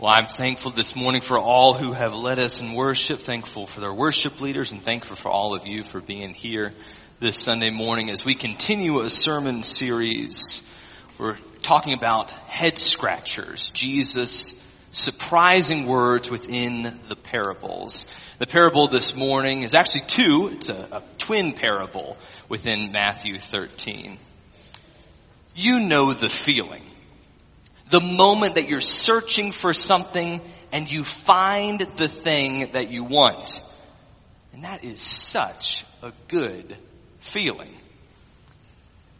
Well, I'm thankful this morning for all who have led us in worship, thankful for their worship leaders, and thankful for all of you for being here this Sunday morning as we continue a sermon series. We're talking about head scratchers, Jesus' surprising words within the parables. The parable this morning is actually two, it's a, a twin parable within Matthew 13. You know the feeling the moment that you're searching for something and you find the thing that you want. And that is such a good feeling.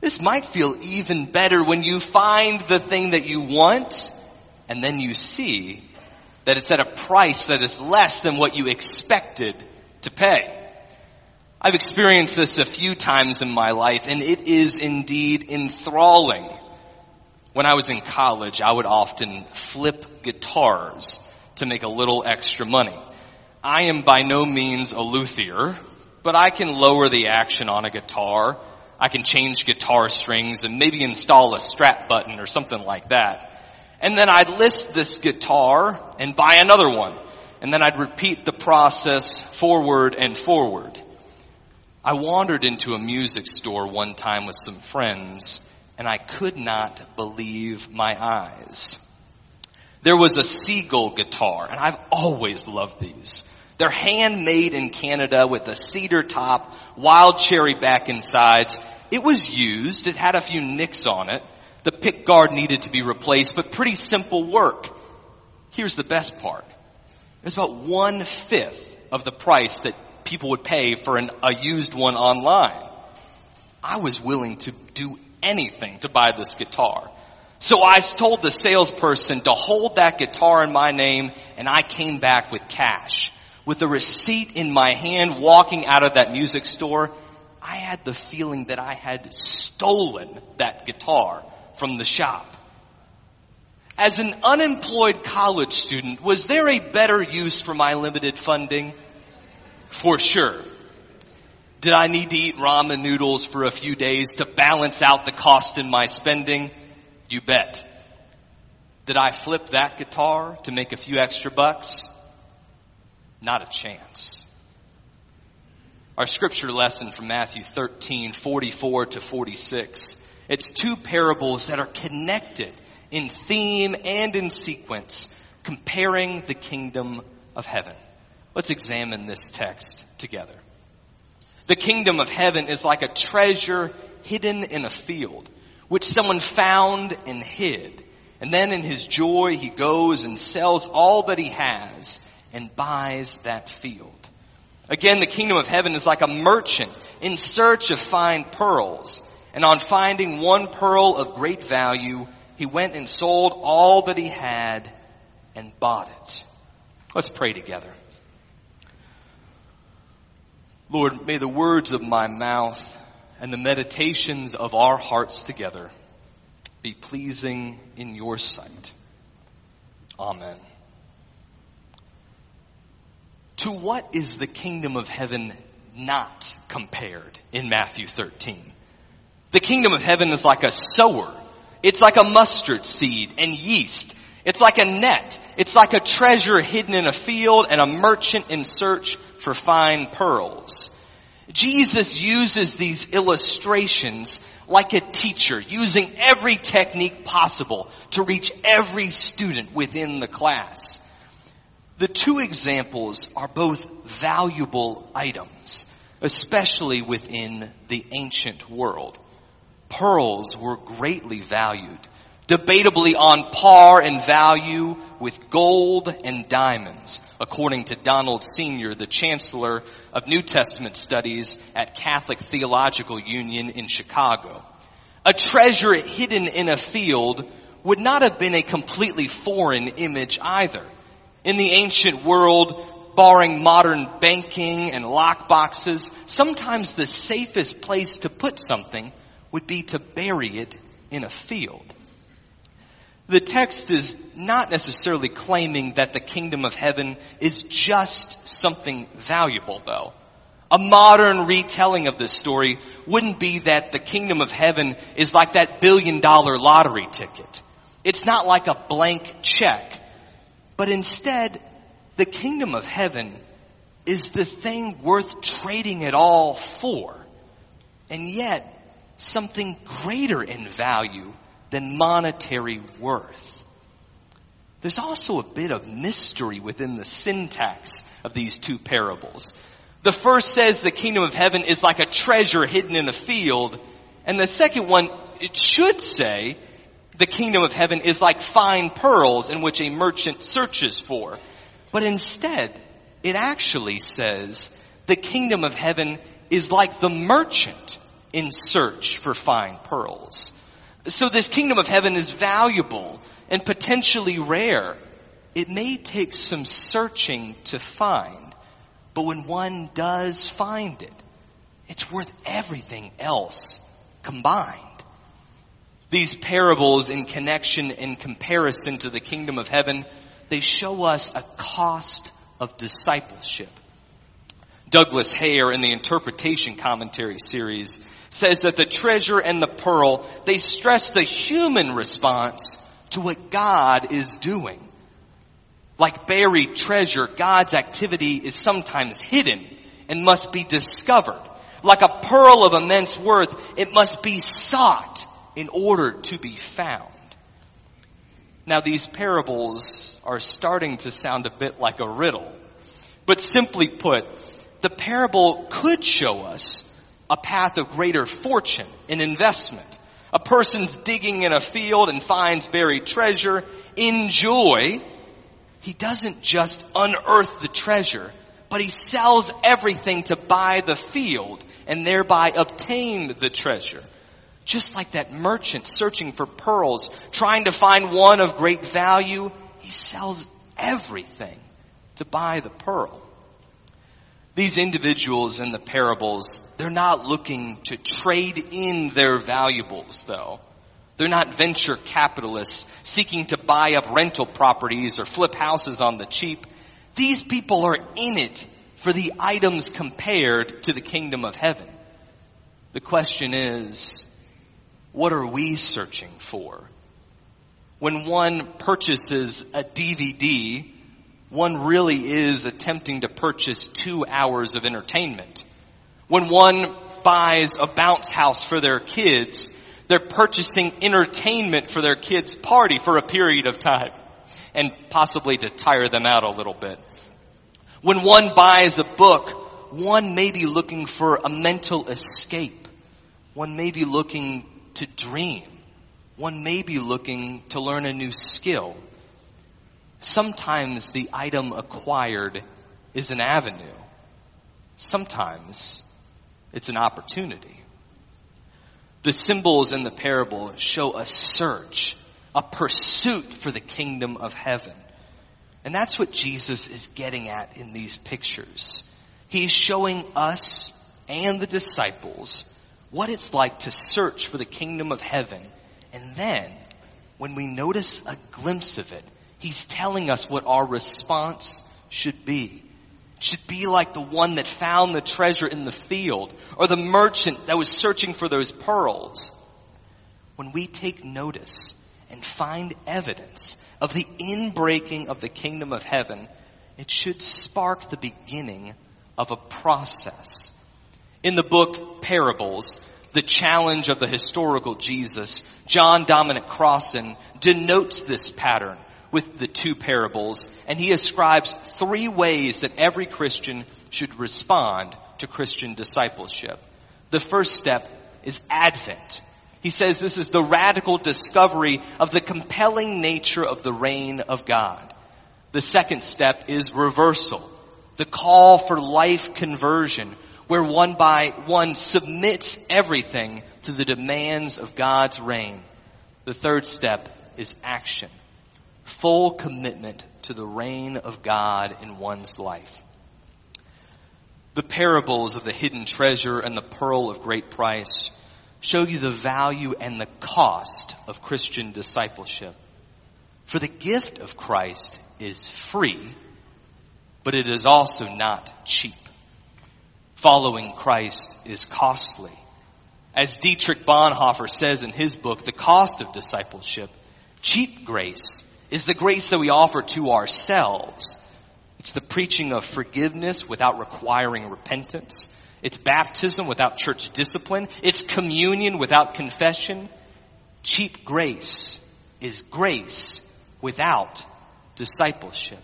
This might feel even better when you find the thing that you want and then you see that it's at a price that is less than what you expected to pay. I've experienced this a few times in my life and it is indeed enthralling. When I was in college, I would often flip guitars to make a little extra money. I am by no means a luthier, but I can lower the action on a guitar. I can change guitar strings and maybe install a strap button or something like that. And then I'd list this guitar and buy another one. And then I'd repeat the process forward and forward. I wandered into a music store one time with some friends and I could not believe my eyes. There was a Seagull guitar, and I've always loved these. They're handmade in Canada with a cedar top, wild cherry back and sides. It was used. It had a few nicks on it. The pick guard needed to be replaced, but pretty simple work. Here's the best part. It was about one fifth of the price that people would pay for an, a used one online. I was willing to do anything to buy this guitar. So I told the salesperson to hold that guitar in my name and I came back with cash. With the receipt in my hand walking out of that music store, I had the feeling that I had stolen that guitar from the shop. As an unemployed college student, was there a better use for my limited funding? For sure. Did I need to eat ramen noodles for a few days to balance out the cost in my spending? You bet. Did I flip that guitar to make a few extra bucks? Not a chance. Our scripture lesson from Matthew 13, 44 to 46. It's two parables that are connected in theme and in sequence, comparing the kingdom of heaven. Let's examine this text together. The kingdom of heaven is like a treasure hidden in a field, which someone found and hid. And then in his joy, he goes and sells all that he has and buys that field. Again, the kingdom of heaven is like a merchant in search of fine pearls. And on finding one pearl of great value, he went and sold all that he had and bought it. Let's pray together. Lord, may the words of my mouth and the meditations of our hearts together be pleasing in your sight. Amen. To what is the kingdom of heaven not compared in Matthew 13? The kingdom of heaven is like a sower. It's like a mustard seed and yeast. It's like a net. It's like a treasure hidden in a field and a merchant in search for fine pearls. Jesus uses these illustrations like a teacher, using every technique possible to reach every student within the class. The two examples are both valuable items, especially within the ancient world. Pearls were greatly valued debatably on par in value with gold and diamonds, according to Donald Senior, the Chancellor of New Testament Studies at Catholic Theological Union in Chicago. A treasure hidden in a field would not have been a completely foreign image either. In the ancient world, barring modern banking and lockboxes, sometimes the safest place to put something would be to bury it in a field. The text is not necessarily claiming that the kingdom of heaven is just something valuable though. A modern retelling of this story wouldn't be that the kingdom of heaven is like that billion dollar lottery ticket. It's not like a blank check. But instead, the kingdom of heaven is the thing worth trading it all for. And yet, something greater in value than monetary worth. There's also a bit of mystery within the syntax of these two parables. The first says the kingdom of heaven is like a treasure hidden in a field, and the second one, it should say, the kingdom of heaven is like fine pearls in which a merchant searches for. But instead, it actually says the kingdom of heaven is like the merchant in search for fine pearls. So this kingdom of heaven is valuable and potentially rare. It may take some searching to find, but when one does find it, it's worth everything else combined. These parables in connection and comparison to the kingdom of heaven, they show us a cost of discipleship. Douglas Hare in the interpretation commentary series says that the treasure and the pearl, they stress the human response to what God is doing. Like buried treasure, God's activity is sometimes hidden and must be discovered. Like a pearl of immense worth, it must be sought in order to be found. Now these parables are starting to sound a bit like a riddle. But simply put, the parable could show us a path of greater fortune in investment. A person's digging in a field and finds buried treasure in joy. He doesn't just unearth the treasure, but he sells everything to buy the field and thereby obtain the treasure. Just like that merchant searching for pearls, trying to find one of great value, he sells everything to buy the pearl. These individuals in the parables, they're not looking to trade in their valuables though. They're not venture capitalists seeking to buy up rental properties or flip houses on the cheap. These people are in it for the items compared to the kingdom of heaven. The question is, what are we searching for? When one purchases a DVD one really is attempting to purchase two hours of entertainment. When one buys a bounce house for their kids, they're purchasing entertainment for their kids' party for a period of time and possibly to tire them out a little bit. When one buys a book, one may be looking for a mental escape. One may be looking to dream. One may be looking to learn a new skill. Sometimes the item acquired is an avenue. Sometimes it's an opportunity. The symbols in the parable show a search, a pursuit for the kingdom of heaven. And that's what Jesus is getting at in these pictures. He's showing us and the disciples what it's like to search for the kingdom of heaven. And then, when we notice a glimpse of it, He's telling us what our response should be. It should be like the one that found the treasure in the field or the merchant that was searching for those pearls. When we take notice and find evidence of the inbreaking of the kingdom of heaven, it should spark the beginning of a process. In the book Parables, the challenge of the historical Jesus, John Dominic Crossan denotes this pattern with the two parables, and he ascribes three ways that every Christian should respond to Christian discipleship. The first step is Advent. He says this is the radical discovery of the compelling nature of the reign of God. The second step is reversal. The call for life conversion, where one by one submits everything to the demands of God's reign. The third step is action full commitment to the reign of God in one's life. The parables of the hidden treasure and the pearl of great price show you the value and the cost of Christian discipleship. For the gift of Christ is free, but it is also not cheap. Following Christ is costly. As Dietrich Bonhoeffer says in his book, The Cost of Discipleship, cheap grace is the grace that we offer to ourselves. It's the preaching of forgiveness without requiring repentance. It's baptism without church discipline. It's communion without confession. Cheap grace is grace without discipleship.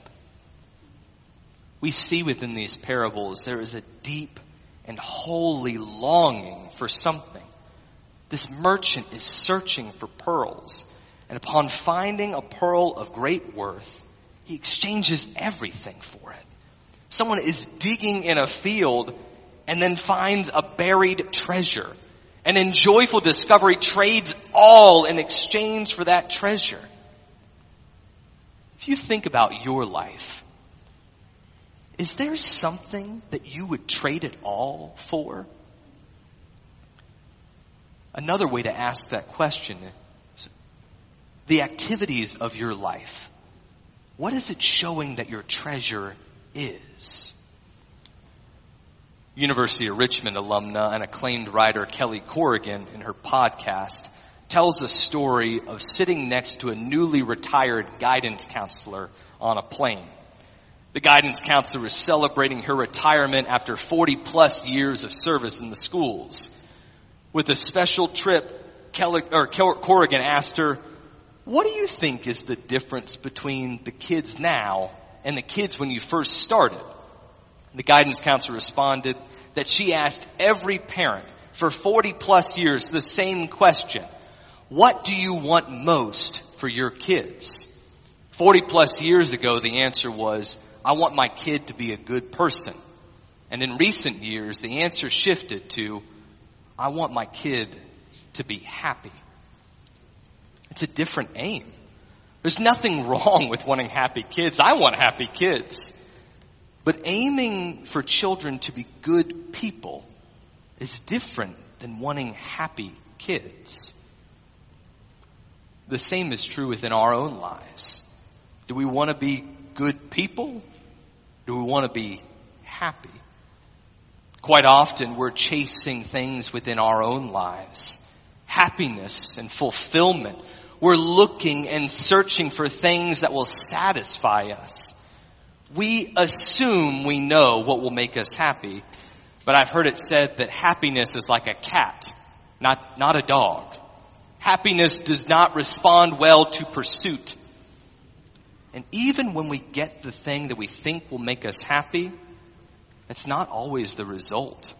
We see within these parables there is a deep and holy longing for something. This merchant is searching for pearls, and upon finding a pearl of great worth, he exchanges everything for it. Someone is digging in a field and then finds a buried treasure and in joyful discovery trades all in exchange for that treasure. If you think about your life, is there something that you would trade it all for? Another way to ask that question the activities of your life. What is it showing that your treasure is? University of Richmond alumna and acclaimed writer Kelly Corrigan in her podcast tells the story of sitting next to a newly retired guidance counselor on a plane. The guidance counselor was celebrating her retirement after 40 plus years of service in the schools. With a special trip, Kelly, or Corrigan asked her, what do you think is the difference between the kids now and the kids when you first started? The guidance counselor responded that she asked every parent for 40 plus years the same question. What do you want most for your kids? 40 plus years ago, the answer was, I want my kid to be a good person. And in recent years, the answer shifted to, I want my kid to be happy. It's a different aim. There's nothing wrong with wanting happy kids. I want happy kids. But aiming for children to be good people is different than wanting happy kids. The same is true within our own lives. Do we want to be good people? Do we want to be happy? Quite often we're chasing things within our own lives. Happiness and fulfillment we're looking and searching for things that will satisfy us. We assume we know what will make us happy, but I've heard it said that happiness is like a cat, not, not a dog. Happiness does not respond well to pursuit. And even when we get the thing that we think will make us happy, it's not always the result.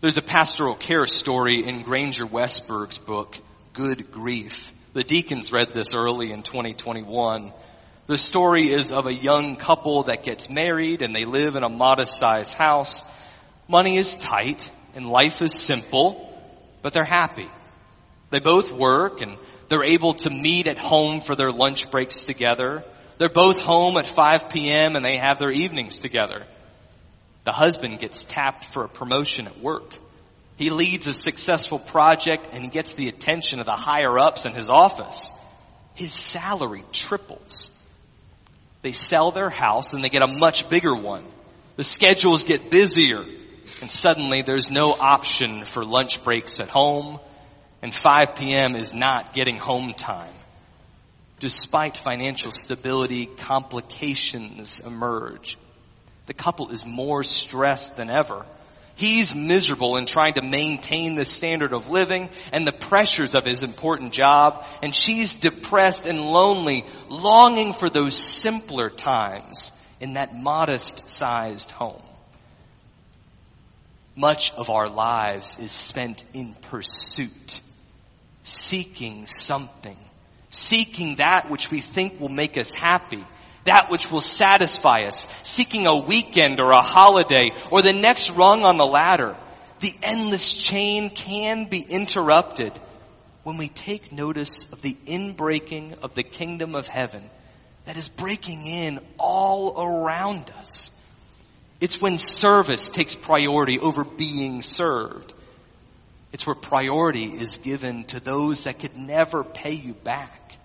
There's a pastoral care story in Granger Westberg's book, good grief. The deacons read this early in 2021. The story is of a young couple that gets married and they live in a modest sized house. Money is tight and life is simple, but they're happy. They both work and they're able to meet at home for their lunch breaks together. They're both home at 5 p.m. and they have their evenings together. The husband gets tapped for a promotion at work. He leads a successful project and he gets the attention of the higher ups in his office. His salary triples. They sell their house and they get a much bigger one. The schedules get busier and suddenly there's no option for lunch breaks at home and 5 p.m. is not getting home time. Despite financial stability, complications emerge. The couple is more stressed than ever He's miserable in trying to maintain the standard of living and the pressures of his important job. And she's depressed and lonely, longing for those simpler times in that modest sized home. Much of our lives is spent in pursuit, seeking something, seeking that which we think will make us happy that which will satisfy us, seeking a weekend or a holiday or the next rung on the ladder. The endless chain can be interrupted when we take notice of the inbreaking of the kingdom of heaven that is breaking in all around us. It's when service takes priority over being served. It's where priority is given to those that could never pay you back.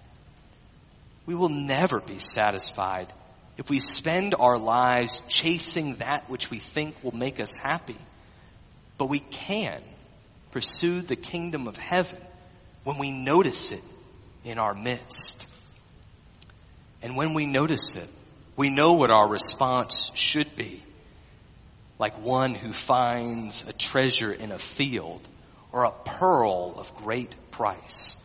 We will never be satisfied if we spend our lives chasing that which we think will make us happy. But we can pursue the kingdom of heaven when we notice it in our midst. And when we notice it, we know what our response should be. Like one who finds a treasure in a field or a pearl of great price.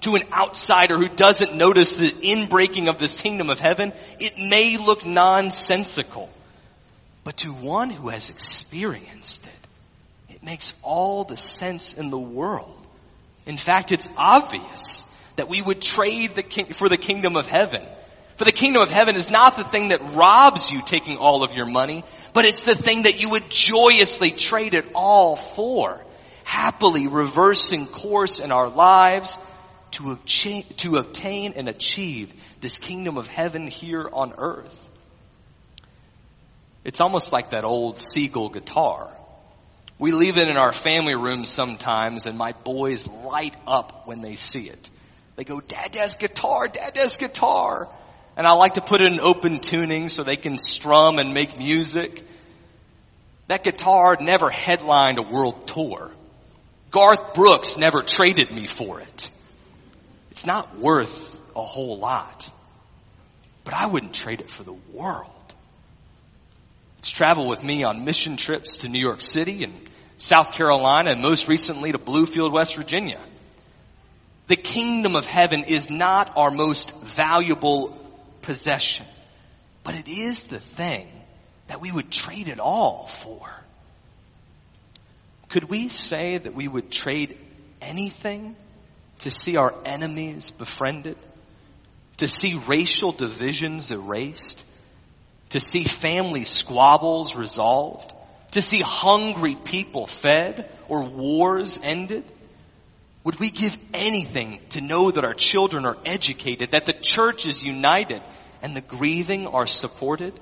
To an outsider who doesn't notice the inbreaking of this kingdom of heaven, it may look nonsensical. But to one who has experienced it, it makes all the sense in the world. In fact, it's obvious that we would trade the king, for the kingdom of heaven. For the kingdom of heaven is not the thing that robs you taking all of your money, but it's the thing that you would joyously trade it all for. Happily reversing course in our lives to, obtain, to obtain and achieve this kingdom of heaven here on earth. It's almost like that old Seagull guitar. We leave it in our family room sometimes and my boys light up when they see it. They go, Dad, Dad's guitar, Dad, Dad's guitar. And I like to put it in open tuning so they can strum and make music. That guitar never headlined a world tour. Garth Brooks never traded me for it. It's not worth a whole lot. But I wouldn't trade it for the world. It's traveled with me on mission trips to New York City and South Carolina and most recently to Bluefield, West Virginia. The kingdom of heaven is not our most valuable possession, but it is the thing that we would trade it all for. Could we say that we would trade anything to see our enemies befriended? To see racial divisions erased? To see family squabbles resolved? To see hungry people fed or wars ended? Would we give anything to know that our children are educated, that the church is united, and the grieving are supported?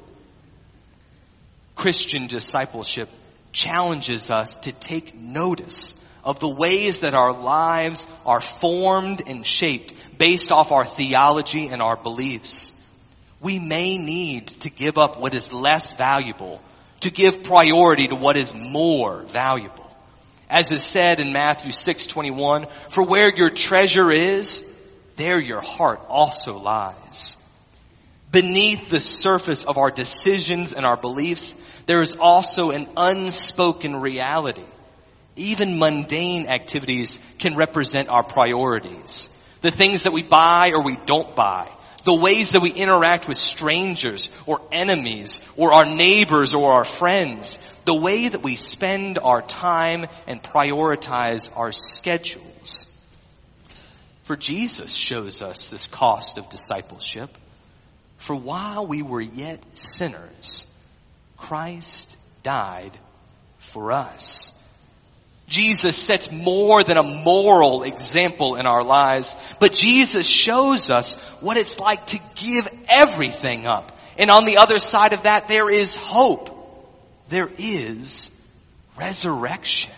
Christian discipleship challenges us to take notice of the ways that our lives are formed and shaped based off our theology and our beliefs. We may need to give up what is less valuable to give priority to what is more valuable. As is said in Matthew 6:21, for where your treasure is, there your heart also lies. Beneath the surface of our decisions and our beliefs, there is also an unspoken reality. Even mundane activities can represent our priorities. The things that we buy or we don't buy. The ways that we interact with strangers or enemies or our neighbors or our friends the way that we spend our time and prioritize our schedules. For Jesus shows us this cost of discipleship. For while we were yet sinners, Christ died for us. Jesus sets more than a moral example in our lives, but Jesus shows us what it's like to give everything up. And on the other side of that, there is hope there is resurrection.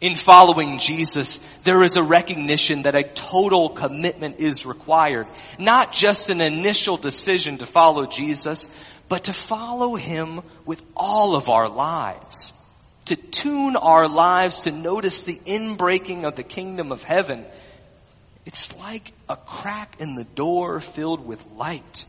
In following Jesus, there is a recognition that a total commitment is required. Not just an initial decision to follow Jesus, but to follow Him with all of our lives. To tune our lives to notice the inbreaking of the kingdom of heaven. It's like a crack in the door filled with light.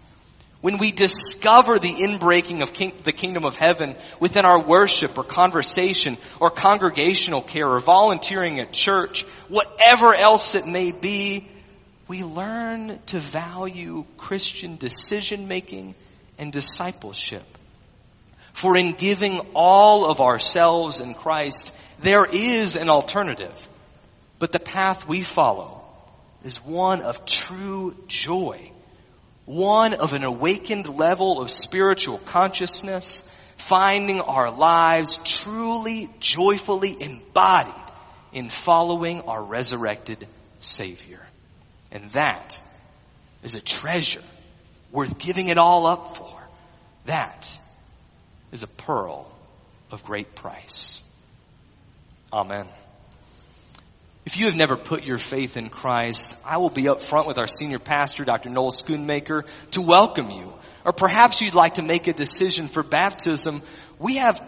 When we discover the inbreaking of king, the kingdom of heaven within our worship or conversation or congregational care or volunteering at church, whatever else it may be, we learn to value Christian decision making and discipleship. For in giving all of ourselves in Christ, there is an alternative. But the path we follow is one of true joy one of an awakened level of spiritual consciousness, finding our lives truly, joyfully embodied in following our resurrected Savior. And that is a treasure worth giving it all up for. That is a pearl of great price. Amen. If you have never put your faith in Christ, I will be up front with our senior pastor, Dr. Noel Schoonmaker, to welcome you. Or perhaps you'd like to make a decision for baptism. We have